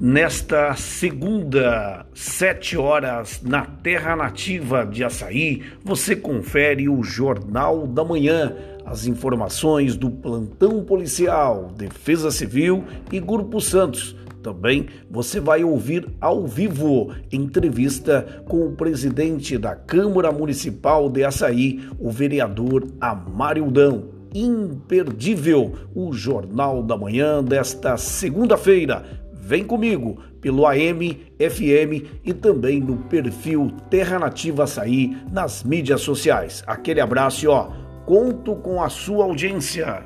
Nesta segunda, sete horas, na Terra Nativa de Açaí, você confere o Jornal da Manhã, as informações do plantão policial, Defesa Civil e Grupo Santos. Também você vai ouvir ao vivo entrevista com o presidente da Câmara Municipal de Açaí, o vereador Amariudão imperdível, o Jornal da Manhã desta segunda-feira. Vem comigo pelo AM, FM e também no perfil Terra Nativa Açaí nas mídias sociais. Aquele abraço e ó, conto com a sua audiência.